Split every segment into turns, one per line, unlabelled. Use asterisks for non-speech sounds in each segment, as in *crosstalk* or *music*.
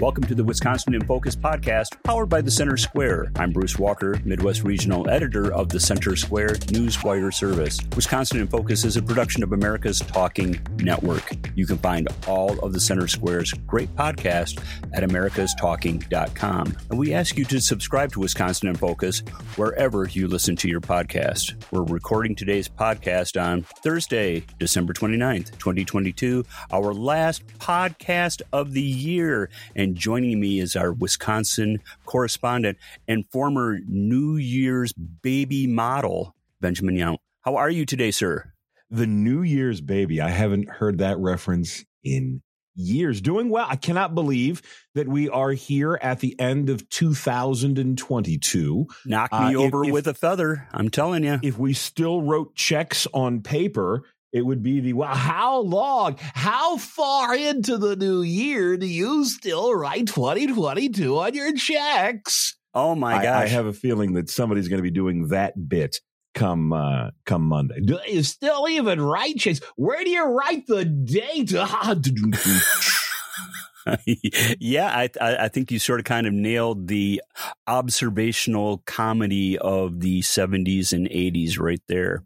Welcome to the Wisconsin in Focus podcast, powered by the Center Square. I'm Bruce Walker, Midwest Regional Editor of the Center Square Newswire Service. Wisconsin in Focus is a production of America's Talking Network. You can find all of the Center Square's great podcasts at americastalking.com. And we ask you to subscribe to Wisconsin in Focus wherever you listen to your podcast. We're recording today's podcast on Thursday, December 29th, 2022, our last podcast of the year. And joining me is our Wisconsin correspondent and former New Year's baby model, Benjamin Yount. How are you today, sir?
The New Year's baby. I haven't heard that reference in years. Doing well. I cannot believe that we are here at the end of 2022.
Knock me uh, over if, with a feather. I'm telling you.
If we still wrote checks on paper, it would be the well, how long, how far into the new year do you still write 2022 on your checks?
Oh my gosh.
I, I have a feeling that somebody's going to be doing that bit come uh come Monday. Do you still even write checks? Where do you write the date? *laughs*
yeah, I, I think you sort of kind of nailed the observational comedy of the 70s and 80s right there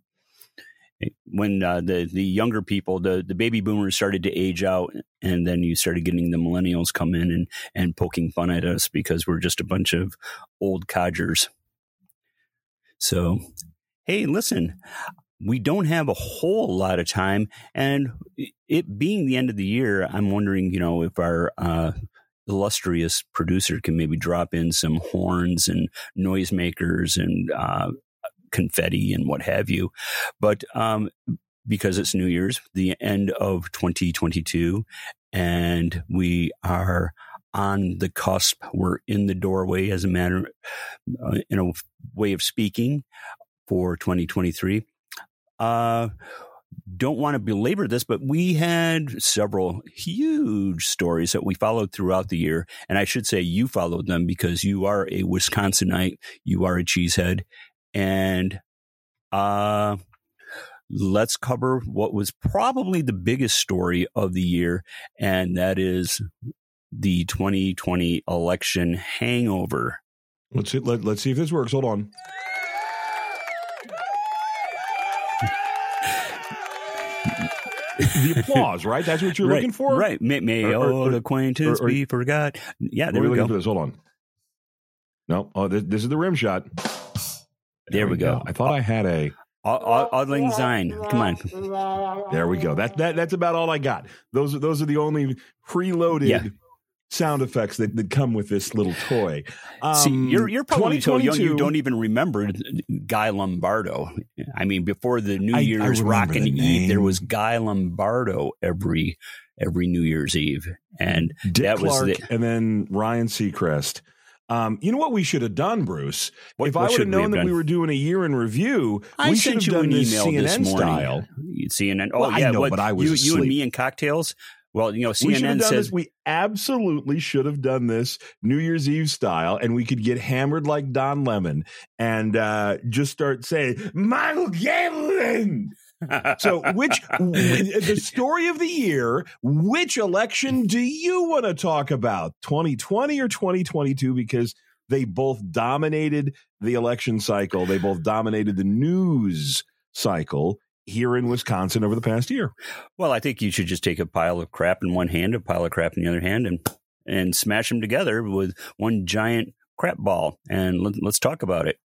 when uh, the the younger people, the the baby boomers started to age out, and then you started getting the millennials come in and and poking fun at us because we're just a bunch of old codgers. So, hey, listen, we don't have a whole lot of time, and it being the end of the year, I'm wondering, you know, if our uh, illustrious producer can maybe drop in some horns and noisemakers and uh, confetti and what have you. But um, because it's New Year's, the end of 2022, and we are on the cusp. We're in the doorway, as a matter, uh, in a way of speaking, for 2023. Uh, don't want to belabor this, but we had several huge stories that we followed throughout the year. And I should say you followed them because you are a Wisconsinite, you are a cheesehead, and uh, let's cover what was probably the biggest story of the year, and that is the 2020 election hangover.
Let's see, let, let's see if this works. Hold on. the applause, right? That's what you're *laughs*
right,
looking for,
right? May, may or, old acquaintance or, or, be forgot. Yeah, there we go.
Hold on. No, oh, this, this is the rim shot.
There, we go.
go. I thought I had a
Auld Lang Syne. Come on.
There we go. That that that's about all I got. Those are those are the only preloaded yeah. sound effects that, that come with this little toy.
Um, See, you're you're probably so young you don't even remember Guy Lombardo. I mean, before the New Year's Rockin' Eve, there was Guy Lombardo every every New Year's Eve, and
Dick
that
Clark
was the,
and then Ryan Seacrest um, you know what we should have done, Bruce? What, if what I would have known that done? we were doing a year in review,
I
we should have done this CNN
this
style.
CNN. Oh
well,
yeah,
I know, what, but I was
you, you and me and cocktails. Well, you know, CNN
we
says
this. we absolutely should have done this New Year's Eve style, and we could get hammered like Don Lemon and uh, just start saying Michael Gambling so, which the story of the year? Which election do you want to talk about? 2020 or 2022? Because they both dominated the election cycle. They both dominated the news cycle here in Wisconsin over the past year.
Well, I think you should just take a pile of crap in one hand, a pile of crap in the other hand, and and smash them together with one giant crap ball, and let, us talk about it.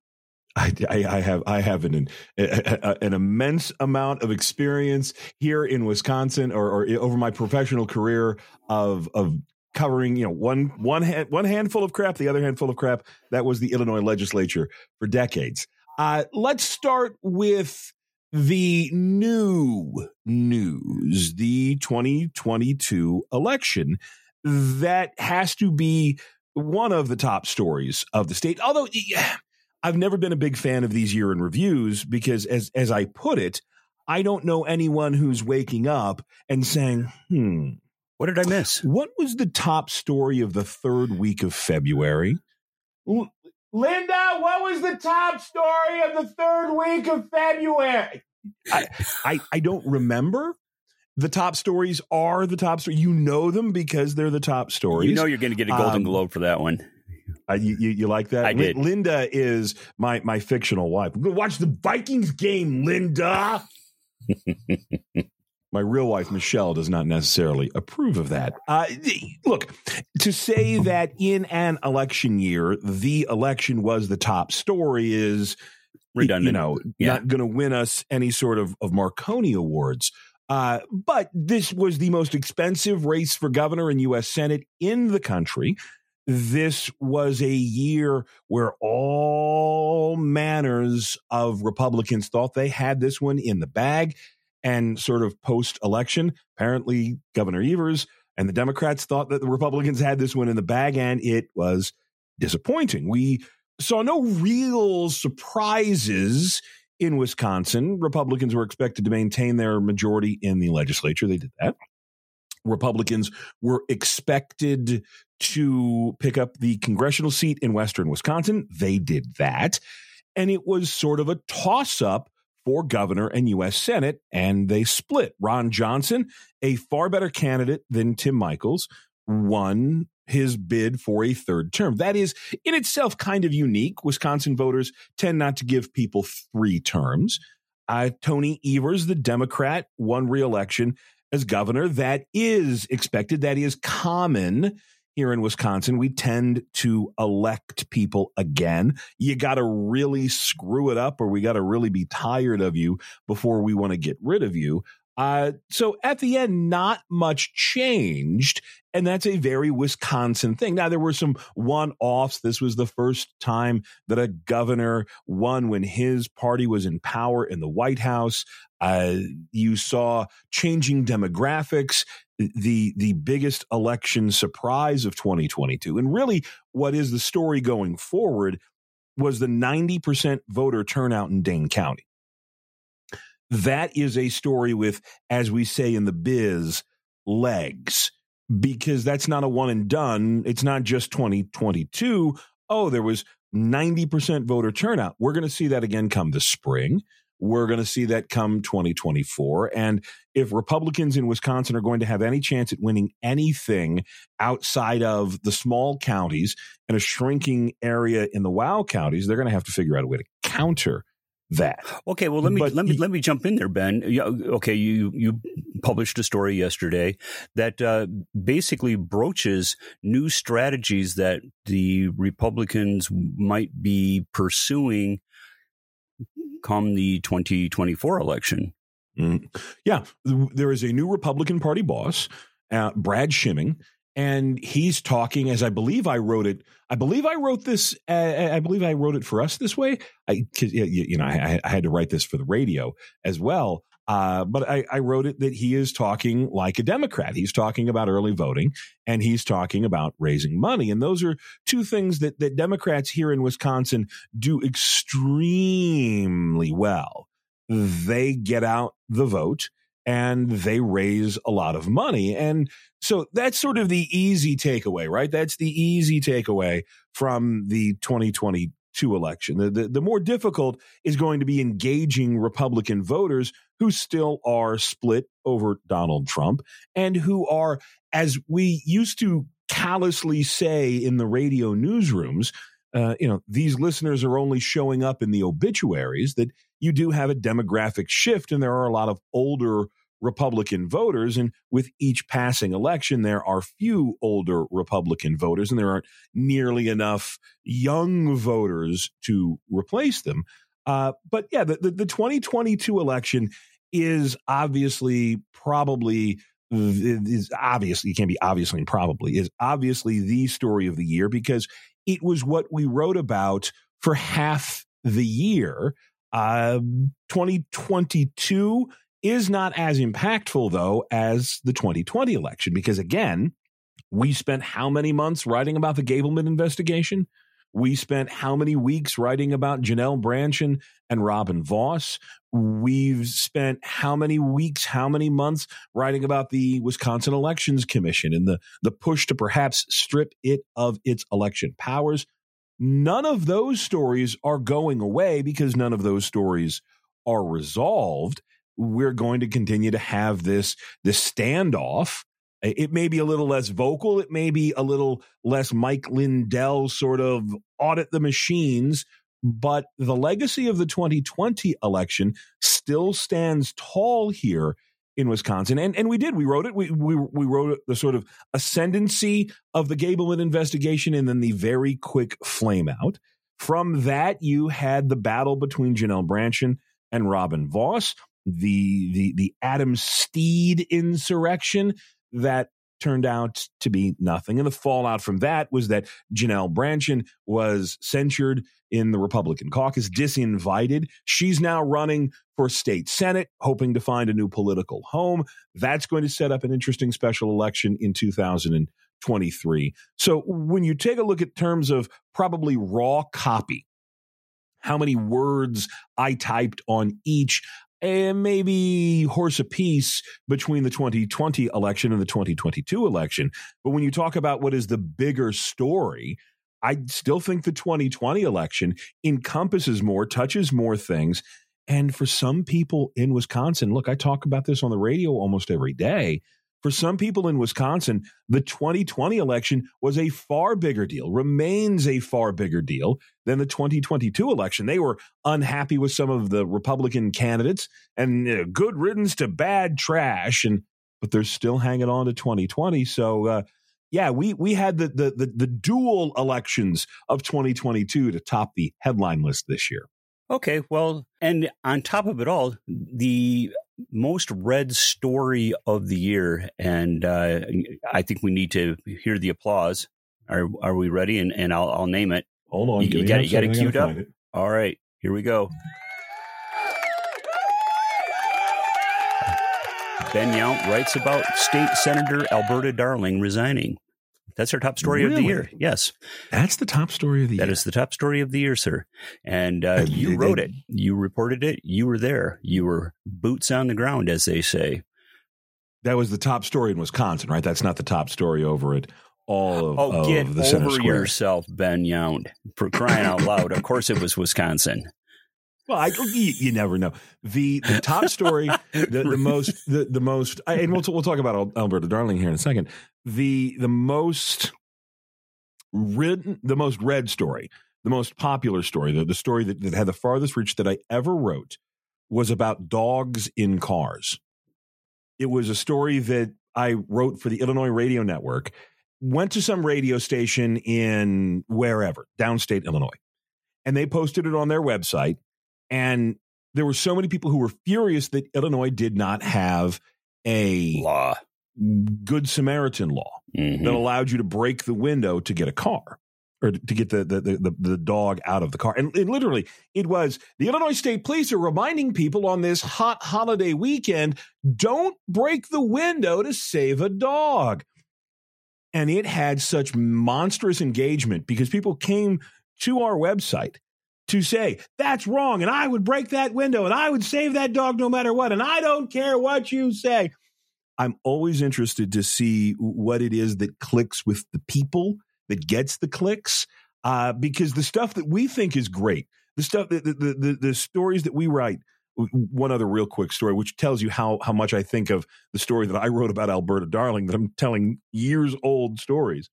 I, I, have I have an an immense amount of experience here in Wisconsin, or, or over my professional career of of covering you know one one hand, one handful of crap, the other handful of crap. That was the Illinois legislature for decades. Uh, let's start with the new news, the 2022 election. That has to be one of the top stories of the state. Although. Yeah, I've never been a big fan of these year in reviews because, as as I put it, I don't know anyone who's waking up and saying, "Hmm,
what did I miss?
What was the top story of the third week of February?" L- Linda, what was the top story of the third week of February? I, I, I don't remember. the top stories are the top story. You know them because they're the top stories.
You know you're going to get a Golden um, Globe for that one.
Uh, you, you, you, like that?
I did.
Linda is my my fictional wife. Watch the Vikings game, Linda. *laughs* my real wife Michelle does not necessarily approve of that. Uh, look, to say that in an election year the election was the top story is
redundant.
You know, yeah. not going to win us any sort of of Marconi awards. Uh, but this was the most expensive race for governor and U.S. Senate in the country. This was a year where all manners of Republicans thought they had this one in the bag. And sort of post election, apparently Governor Evers and the Democrats thought that the Republicans had this one in the bag, and it was disappointing. We saw no real surprises in Wisconsin. Republicans were expected to maintain their majority in the legislature. They did that. Republicans were expected to pick up the congressional seat in Western Wisconsin. They did that. And it was sort of a toss up for governor and U.S. Senate, and they split. Ron Johnson, a far better candidate than Tim Michels, won his bid for a third term. That is in itself kind of unique. Wisconsin voters tend not to give people three terms. Uh, Tony Evers, the Democrat, won reelection as governor. That is expected. That is common here in Wisconsin. We tend to elect people again. You got to really screw it up, or we got to really be tired of you before we want to get rid of you. Uh, so at the end, not much changed. And that's a very Wisconsin thing. Now, there were some one offs. This was the first time that a governor won when his party was in power in the White House. Uh, you saw changing demographics, the the biggest election surprise of 2022, and really what is the story going forward was the 90% voter turnout in Dane County that is a story with, as we say in the biz, legs, because that's not a one and done. It's not just 2022. Oh, there was 90% voter turnout. We're going to see that again come the spring. We're going to see that come 2024. And if Republicans in Wisconsin are going to have any chance at winning anything outside of the small counties and a shrinking area in the WOW counties, they're going to have to figure out a way to counter that.
Okay, well let me but let me let me jump in there, Ben. Okay, you you published a story yesterday that uh, basically broaches new strategies that the Republicans might be pursuing come the 2024 election.
Mm. Yeah, there is a new Republican Party boss, uh, Brad Schimming, and he's talking as I believe I wrote it. I believe I wrote this. Uh, I believe I wrote it for us this way. I, you, you know, I, I, had to write this for the radio as well. Uh, but I, I, wrote it that he is talking like a Democrat. He's talking about early voting and he's talking about raising money. And those are two things that, that Democrats here in Wisconsin do extremely well. They get out the vote and they raise a lot of money. And so that's sort of the easy takeaway, right? That's the easy takeaway from the 2022 election. The, the, the, more difficult is going to be engaging Republican voters who still are split over Donald Trump and who are, as we used to callously say in the radio newsrooms, uh, you know, these listeners are only showing up in the obituaries, that you do have a demographic shift and there are a lot of older Republican voters. And with each passing election, there are few older Republican voters, and there aren't nearly enough young voters to replace them. Uh, but yeah, the, the, the 2022 election is obviously probably is obviously, you can't be obviously and probably, is obviously the story of the year because it was what we wrote about for half the year. Uh, 2022 is not as impactful, though, as the 2020 election, because again, we spent how many months writing about the Gableman investigation? We spent how many weeks writing about Janel Brandtjen and Robin Vos? We've spent how many weeks, how many months writing about the Wisconsin Elections Commission and the, the push to perhaps strip it of its election powers. None of those stories are going away because none of those stories are resolved we're going to continue to have this this standoff. It may be a little less vocal. It may be a little less Mike Lindell sort of audit the machines, but the legacy of the 2020 election still stands tall here in Wisconsin. And and we did. We wrote it. We we we wrote the sort of ascendancy of the Gableman investigation and then the very quick flame out. From that, you had the battle between Janel Brandtjen and Robin Vos, the the the Adam Steen insurrection that turned out to be nothing. And the fallout from that was that Janel Brandtjen was censured in the Republican caucus, disinvited. She's now running for state senate, hoping to find a new political home. That's going to set up an interesting special election in 2023. So when you take a look at terms of probably raw copy, how many words I typed on each, and maybe horse apiece between the 2020 election and the 2022 election. But when you talk about what is the bigger story, I still think the 2020 election encompasses more, touches more things. And for some people in Wisconsin, look, I talk about this on the radio almost every day. For some people in Wisconsin, the 2020 election was a far bigger deal, remains a far bigger deal than the 2022 election. They were unhappy with some of the Republican candidates and uh, good riddance to bad trash and but they're still hanging on to 2020. So uh, yeah, we we had the, the the the dual elections of 2022 to top the headline list this year.
Okay, well, and on top of it all, the most read story of the year, and uh, I think we need to hear the applause. Are are we ready? And and I'll I'll name it.
Hold on,
you, you got it. You got it queued up. It. All right, here we go. Ben Yount writes about State Senator Alberta Darling resigning. That's our top story really? of the year. Yes.
That's the top story of the
that
year.
That is the top story of the year, sir. And uh, you wrote it. You reported it. You were there. You were boots on the ground, as they say.
That was the top story in Wisconsin, right? That's not the top story over at all of,
oh,
of
get
the
over
Square.
yourself, Ben Yount, for crying out loud. Of course, it was Wisconsin.
Well, I, you, you, never know. The the top story, the, the *laughs* most, the, the most, and we'll we'll talk about Alberta Darling here in a second. The the most written, the most read story, the most popular story, the, the story that, that had the farthest reach that I ever wrote was about dogs in cars. It was a story that I wrote for the Illinois Radio Network. Went to some radio station in wherever, downstate Illinois, and they posted it on their website and there were so many people who were furious that Illinois did not have a
law,
good Samaritan law mm-hmm. that allowed you to break the window to get a car or to get the the the, the dog out of the car. And, and, literally, it was the Illinois State Police are reminding people on this hot holiday weekend: don't break the window to save a dog. And it had such monstrous engagement because people came to our website to say that's wrong and I would break that window and I would save that dog no matter what and I don't care what you say. I'm always interested to see what it is that clicks with the people that gets the clicks uh, because the stuff that we think is great, the stuff the, the, the, the stories that we write. One other real quick story, which tells you how how much I think of the story that I wrote about Alberta Darling, that I'm telling years old stories.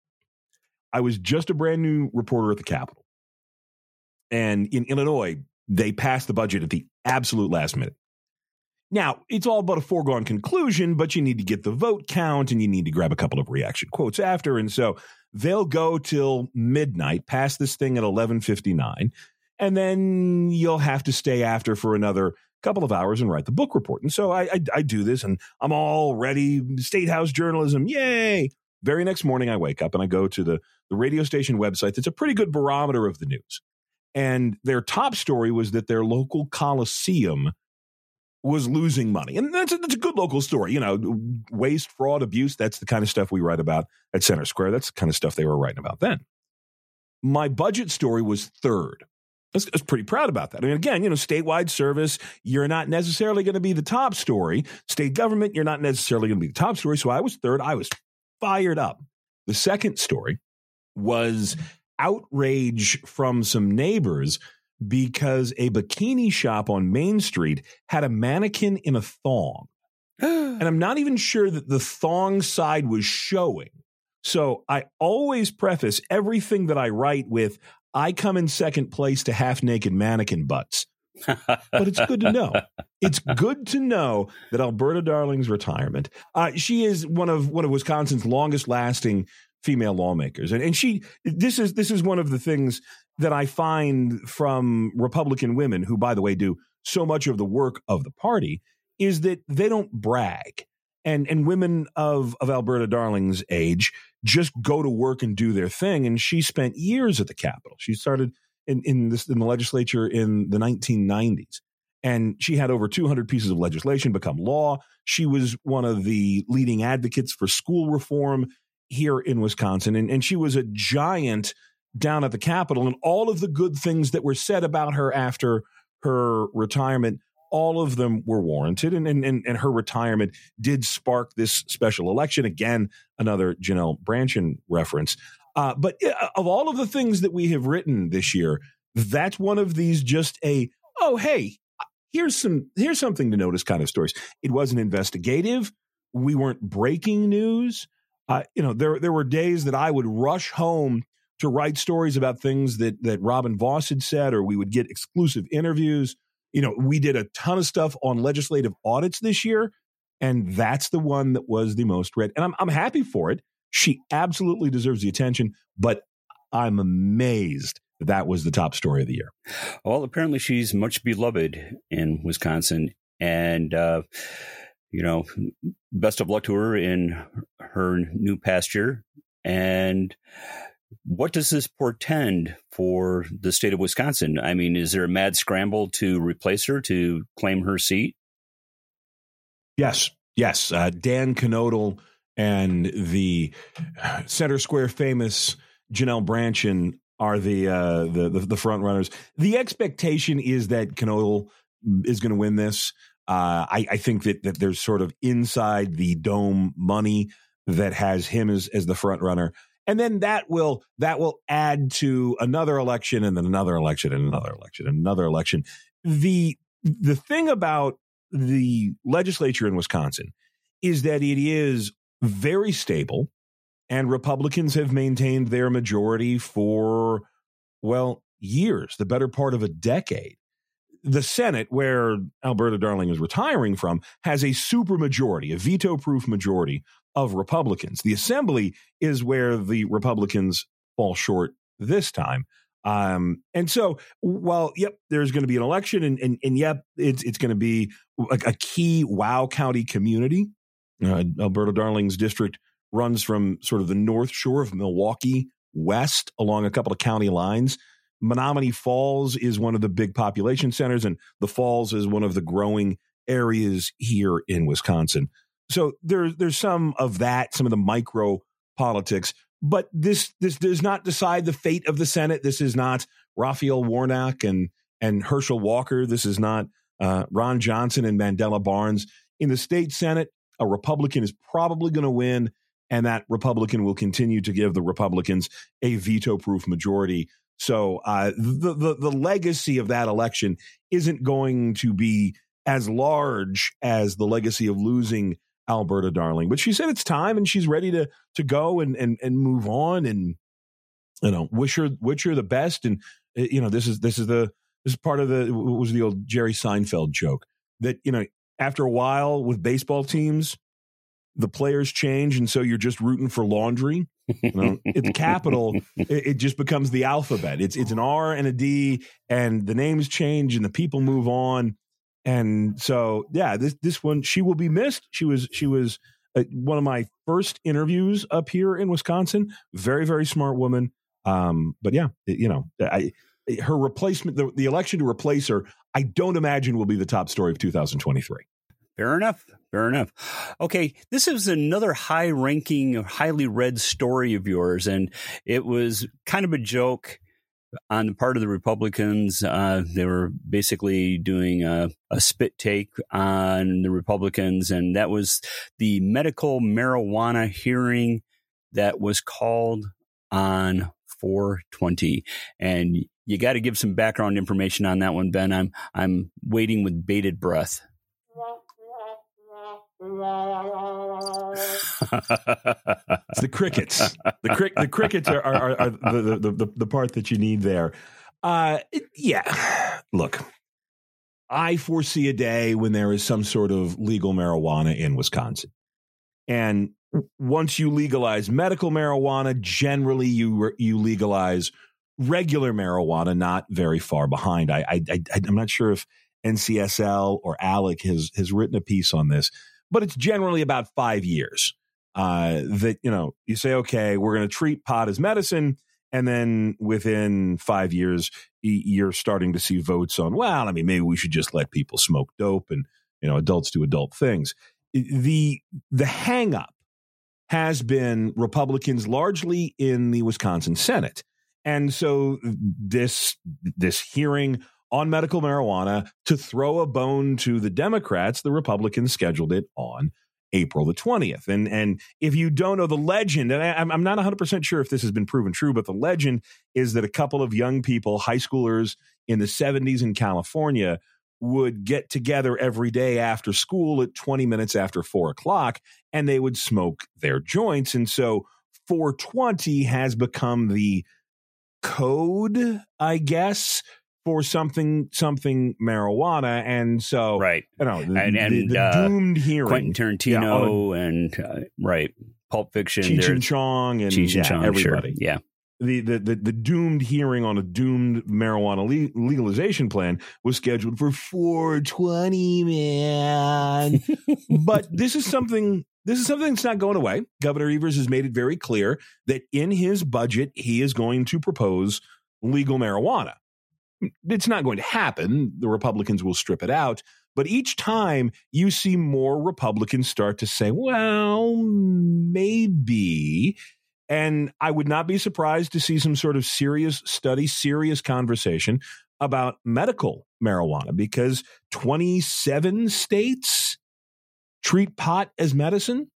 I was just a brand new reporter at the Capitol and in Illinois, they passed the budget at the absolute last minute. Now, it's all about a foregone conclusion, but you need to get the vote count and you need to grab a couple of reaction quotes after. And so they'll go till midnight, pass this thing at 1159, and then you'll have to stay after for another couple of hours and write the book report. And so I, I, I do this and I'm all ready. State House journalism, yay. Very next morning, I wake up and I go to the, the radio station website that's a pretty good barometer of the news. And their top story was that their local Coliseum was losing money. And that's a, that's a good local story. You know, waste, fraud, abuse, that's the kind of stuff we write about at Center Square. That's the kind of stuff they were writing about then. My budget story was third. I was, I was pretty proud about that. I mean, again, you know, statewide service, you're not necessarily going to be the top story. State government, you're not necessarily going to be the top story. So I was third. I was fired up. The second story was outrage from some neighbors because a bikini shop on Main Street had a mannequin in a thong. *gasps* and I'm not even sure that the thong side was showing. So I always preface everything that I write with I come in second place to half naked mannequin butts. *laughs* but it's good to know. It's good to know that Alberta Darling's retirement. Uh, she is one of one of Wisconsin's longest lasting female lawmakers, and and she this is this is one of the things that I find from Republican women, who by the way do so much of the work of the party, is that they don't brag. And, and women of, of Alberta Darling's age just go to work and do their thing. And she spent years at the Capitol. She started in, in, this, in the legislature in the 1990s. And she had over 200 pieces of legislation become law. She was one of the leading advocates for school reform here in Wisconsin. And, and she was a giant down at the Capitol. And all of the good things that were said about her after her retirement all of them were warranted, and, and, and her retirement did spark this special election. Again, another Janel Brandtjen reference. Uh, but uh, of all of the things that we have written this year, that's one of these just a oh hey here's some here's something to notice kind of stories. It wasn't investigative. We weren't breaking news. You know, there there were days that I would rush home to write stories about things that that Robin Vos had said, or we would get exclusive interviews you know, we did a ton of stuff on legislative audits this year, and that's the one that was the most read. And I'm I'm happy for it. She absolutely deserves the attention, but I'm amazed that, that was the top story of the year.
Well, apparently she's much beloved in Wisconsin, and uh, you know, best of luck to her in her new pasture. And what does this portend for the state of Wisconsin? I mean, is there a mad scramble to replace her to claim her seat?
Yes, yes. Uh, Dan Knodl and the Center Square famous Janel Brandtjen are the, uh, the, the the front runners. The expectation is that Knodl is going to win this. Uh, I, I, think that that there's sort of inside the dome money that has him as as the front runner. And then that will that will add to another election and then another election and another election and another election. The the thing about the legislature in Wisconsin is that it is very stable and Republicans have maintained their majority for well years the better part of a decade the Senate, where Alberta Darling is retiring from, has a supermajority, a veto proof majority of Republicans. The Assembly is where the Republicans fall short this time. Um, and so, while yep, there's going to be an election, and and, and yep, it's it's going to be a, a, key WOW County community. Uh, Alberta Darling's district runs from sort of the north shore of Milwaukee west along a couple of county lines Menomonee Falls is one of the big population centers, and the Falls is one of the growing areas here in Wisconsin. So there's there's some of that, some of the micro politics, but this this does not decide the fate of the Senate. This is not Raphael Warnock and and Herschel Walker. This is not uh, Ron Johnson and Mandela Barnes. In the state Senate, a Republican is probably going to win, and that Republican will continue to give the Republicans a veto proof majority. So uh, the, the the legacy of that election isn't going to be as large as the legacy of losing Alberta Darling. But she said it's time, and she's ready to to go and and and move on, and you know wish her wish her the best. And uh, you know this is this is the this is part of the was the old Jerry Seinfeld joke that you know after a while with baseball teams the players change, and so you're just rooting for laundry. You know, at the Capitol, *laughs* it, it, just becomes the alphabet. It's it's an R and a D, and the names change, and the people move on. And so, yeah, this this one she will be missed. She was she was uh, one of my first interviews up here in Wisconsin. Very very smart woman. Um, but yeah, you know, I, her replacement, the, the election to replace her, I don't imagine will be the top story of 2023.
Fair enough. Fair enough. Okay, this is another high ranking, highly read story of yours, and it was kind of a joke on the part of the Republicans. Uh, they were basically doing a, a, spit take on the Republicans, and that was the medical marijuana hearing that was called on 420. And you got to give some background information on that one, Ben. I'm I'm waiting with bated breath.
It's the crickets. The, cri- the crickets are, are, are the, the, the, the, part that you need there. Uh, yeah. Look, I foresee a day when there is some sort of legal marijuana in Wisconsin. And once you legalize medical marijuana, generally you you legalize regular marijuana not very far behind. I, I, I I'm not sure if NCSL or ALEC has has written a piece on this, but it's generally about five years uh, that you know you say, okay, we're going to treat pot as medicine, and then within five years, you're starting to see votes on. Well, I mean, maybe we should just let people smoke dope and you know adults do adult things. The the hangup has been Republicans largely in the Wisconsin Senate. And so this this hearing on medical marijuana to throw a bone to the Democrats, the Republicans scheduled it on April the 20th. And and if you don't know the legend, and I, am not 100% sure if this has been proven true, but the legend is that a couple of young people, high schoolers in the 70s in California, would get together every day after school at 20 minutes after four o'clock and they would smoke their joints. And so 420 has become the code, I guess, for something something marijuana, and so
right,
you know,
the, and, and
the, the uh, doomed hearing,
Quentin Tarantino, yeah, and uh, right, Pulp Fiction,
Cheech and Chong, and
Cheech and
yeah,
Chong,
everybody,
sure. yeah.
The, the, the, the doomed hearing on a doomed marijuana le- legalization plan was scheduled for 420 man *laughs* but this is something this is something that's not going away. Governor Evers has made it very clear that in his budget, he is going to propose legal marijuana. It's not going to happen. The Republicans will strip it out. But each time you see more Republicans start to say, well, maybe. And I would not be surprised to see some sort of serious study, serious conversation about medical marijuana because 27 states treat pot as medicine.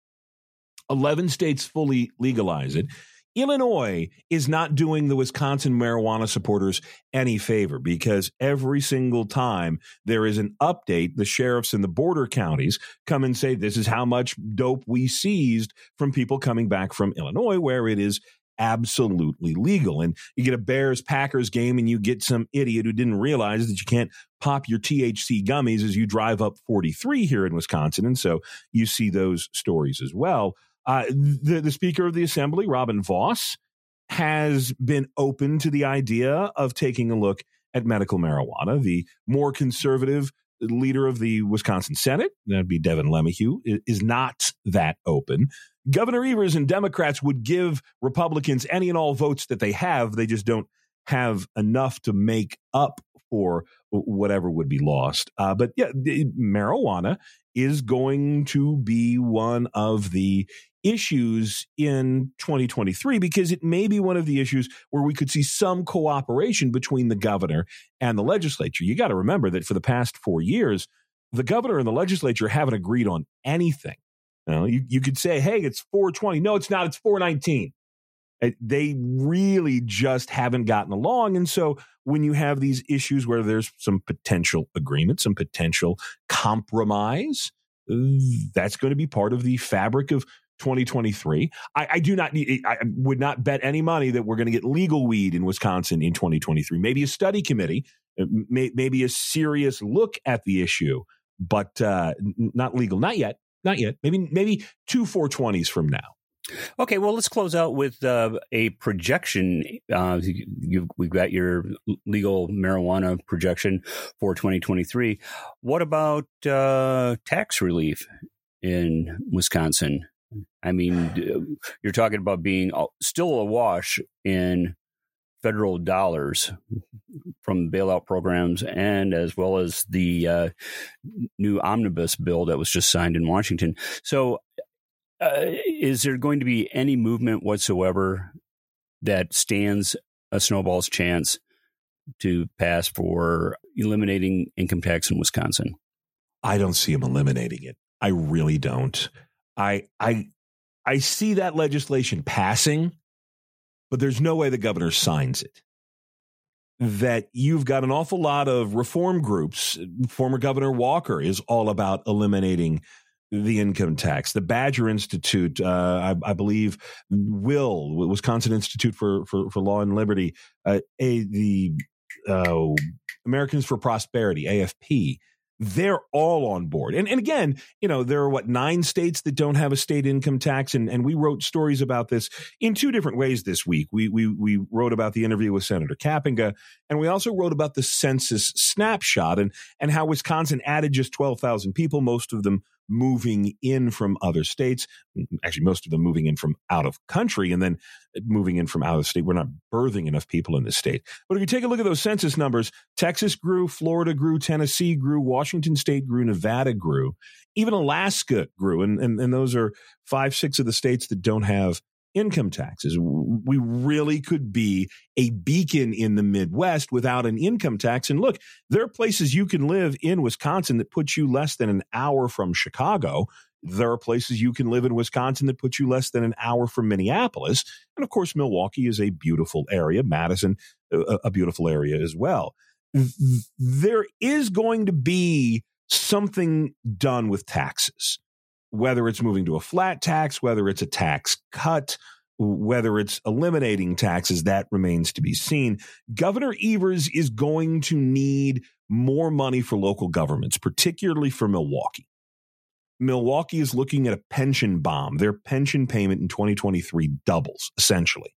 11 states fully legalize it. Illinois is not doing the Wisconsin marijuana supporters any favor because every single time there is an update, the sheriffs in the border counties come and say, This is how much dope we seized from people coming back from Illinois, where it is absolutely legal. And you get a Bears Packers game and you get some idiot who didn't realize that you can't pop your THC gummies as you drive up 43 here in Wisconsin. And so you see those stories as well. Uh, the, the Speaker of the Assembly, Robin Vos, has been open to the idea of taking a look at medical marijuana. The more conservative leader of the Wisconsin Senate, that'd be Devin LeMahieu, is not that open. Governor Evers and Democrats would give Republicans any and all votes that they have. They just don't have enough to make up for whatever would be lost. Uh, but yeah, marijuana is going to be one of the issues in 2023 because it may be one of the issues where we could see some cooperation between the governor and the legislature. You got to remember that for the past four years, the governor and the legislature haven't agreed on anything. You, know, you, you could say, hey, it's 420. No, it's not. It's 419. They really just haven't gotten along. And so when you have these issues where there's some potential agreement, some potential compromise, that's going to be part of the fabric of 2023. I, I, do not need, I would not bet any money that we're going to get legal weed in Wisconsin in 2023. Maybe a study committee, uh, may, maybe a serious look at the issue, but uh, not legal. Not yet. Not yet. Maybe, maybe two 420s from now.
Okay, well, let's close out with uh, a projection. Uh, we've got your legal marijuana projection for 2023. What about uh, tax relief in Wisconsin? I mean, you're talking about being still awash in federal dollars from bailout programs and as well as the uh, new omnibus bill that was just signed in Washington. So, uh, is there going to be any movement whatsoever that stands a snowball's chance to pass for eliminating income tax in Wisconsin?
I don't see him eliminating it. I really don't. I I I see that legislation passing, but there's no way the governor signs it. that you've got an awful lot of reform groups. Former Governor Walker is all about eliminating the income tax. The Badger Institute, uh, I, I, believe, will Wisconsin Institute for for, for Law and Liberty, uh, a, the uh, Americans for Prosperity (AFP) they're all on board. And and again, you know, there are what nine states that don't have a state income tax, and and we wrote stories about this in two different ways this week. We we we wrote about the interview with Senator Kapenga, and we also wrote about the census snapshot and and how Wisconsin added just twelve thousand people, most of them moving in from other states. Actually, most of them moving in from out of country and then moving in from out of state. We're not birthing enough people in the state. But if you take a look at those census numbers, Texas grew, Florida grew, Tennessee grew, Washington State grew, Nevada grew, even Alaska grew. And, and, and those are five, six of the states that don't have income taxes. We really could be a beacon in the Midwest without an income tax. And look, there are places you can live in Wisconsin that put you less than an hour from Chicago. There are places you can live in Wisconsin that put you less than an hour from Minneapolis. And of course, Milwaukee is a beautiful area, Madison, a, a beautiful area as well. There is going to be something done with taxes whether it's moving to a flat tax, whether it's a tax cut, whether it's eliminating taxes, that remains to be seen. Governor Evers is going to need more money for local governments, particularly for Milwaukee. Milwaukee is looking at a pension bomb. Their pension payment in 2023 doubles, essentially.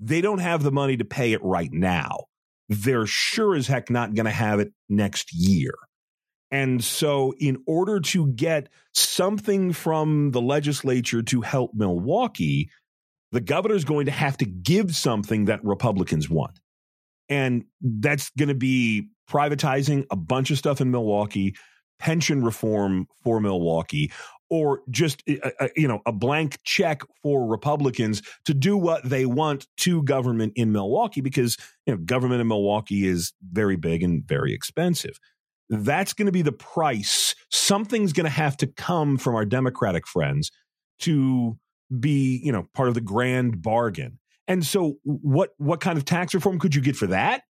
They don't have the money to pay it right now. They're sure as heck not going to have it next year. And so, in order to get something from the legislature to help Milwaukee, the governor's going to have to give something that Republicans want. And that's going to be privatizing a bunch of stuff in Milwaukee, pension reform for Milwaukee, or just a, uh, a, uh, you know a blank check for Republicans to do what they want to government in Milwaukee because you know government in Milwaukee is very big and very expensive that's going to be the price. Something's going to have to come from our Democratic friends to be, you know, part of the grand bargain. And so what what kind of tax reform could you get for that?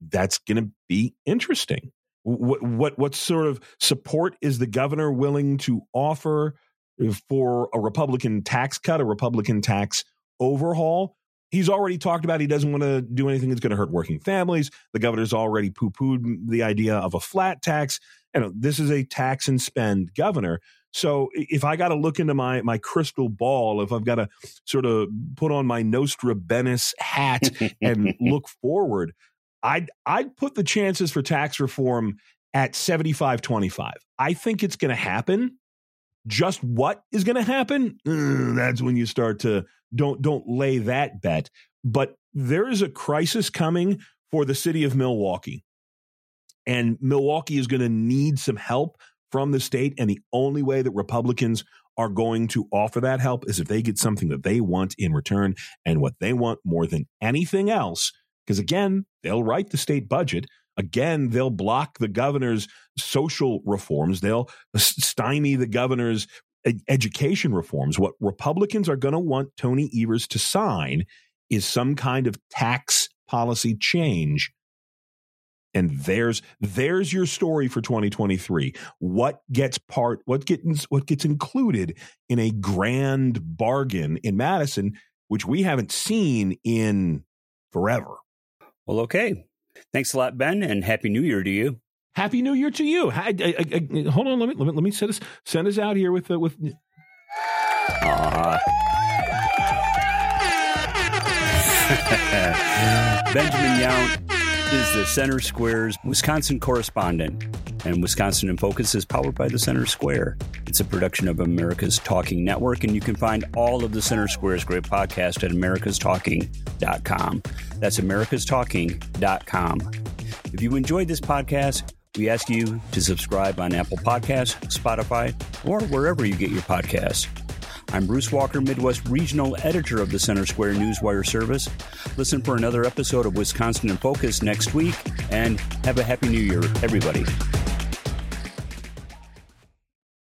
That's going to be interesting. What what what sort of support is the governor willing to offer uh, for a Republican tax cut, a Republican tax overhaul? He's already talked about he doesn't want to do anything that's going to hurt working families. The governor's already poo pooed the idea of a flat tax. You know, this is a tax and spend governor. So if I got to look into my my crystal ball, if I've got to sort of put on my Nostradamus hat *laughs* and look forward, I'd I'd put the chances for tax reform at 75 25. I think it's going to happen. Just what is going to happen? Uh, that's when you start to don't don't lay that bet. But there is a crisis coming for the city of Milwaukee. And Milwaukee is going to need some help from the state. And the only way that Republicans are going to offer that help is if they get something that they want in return. And what they want more than anything else, because again, they'll write the state budget. Again, they'll block the governor's social reforms. They'll stymie the governor's education reforms. What Republicans are going to want Tony Evers to sign is some kind of tax policy change. And there's there's your story for 2023. What gets part what gets what gets included in a grand bargain in Madison, which we haven't seen in forever.
Well, okay. Thanks a lot, Ben, and happy New Year to you.
Happy New Year to you. I, I, I, hold on, let me, let me let me send us send us out here with uh, with. Uh. *laughs*
Benjamin Yount is the Center Square's Wisconsin correspondent, and Wisconsin in Focus is powered by the Center Square. It's a production of America's Talking Network, and you can find all of the Center Square's great podcast at americastalking.com. That's americastalking.com. If you enjoyed this podcast, we ask you to subscribe on Apple Podcasts, Spotify, or wherever you get your podcasts. I'm Bruce Walker, Midwest Regional Editor of the Center Square Newswire Service. Listen for another episode of Wisconsin in Focus next week, and have a Happy New Year, everybody.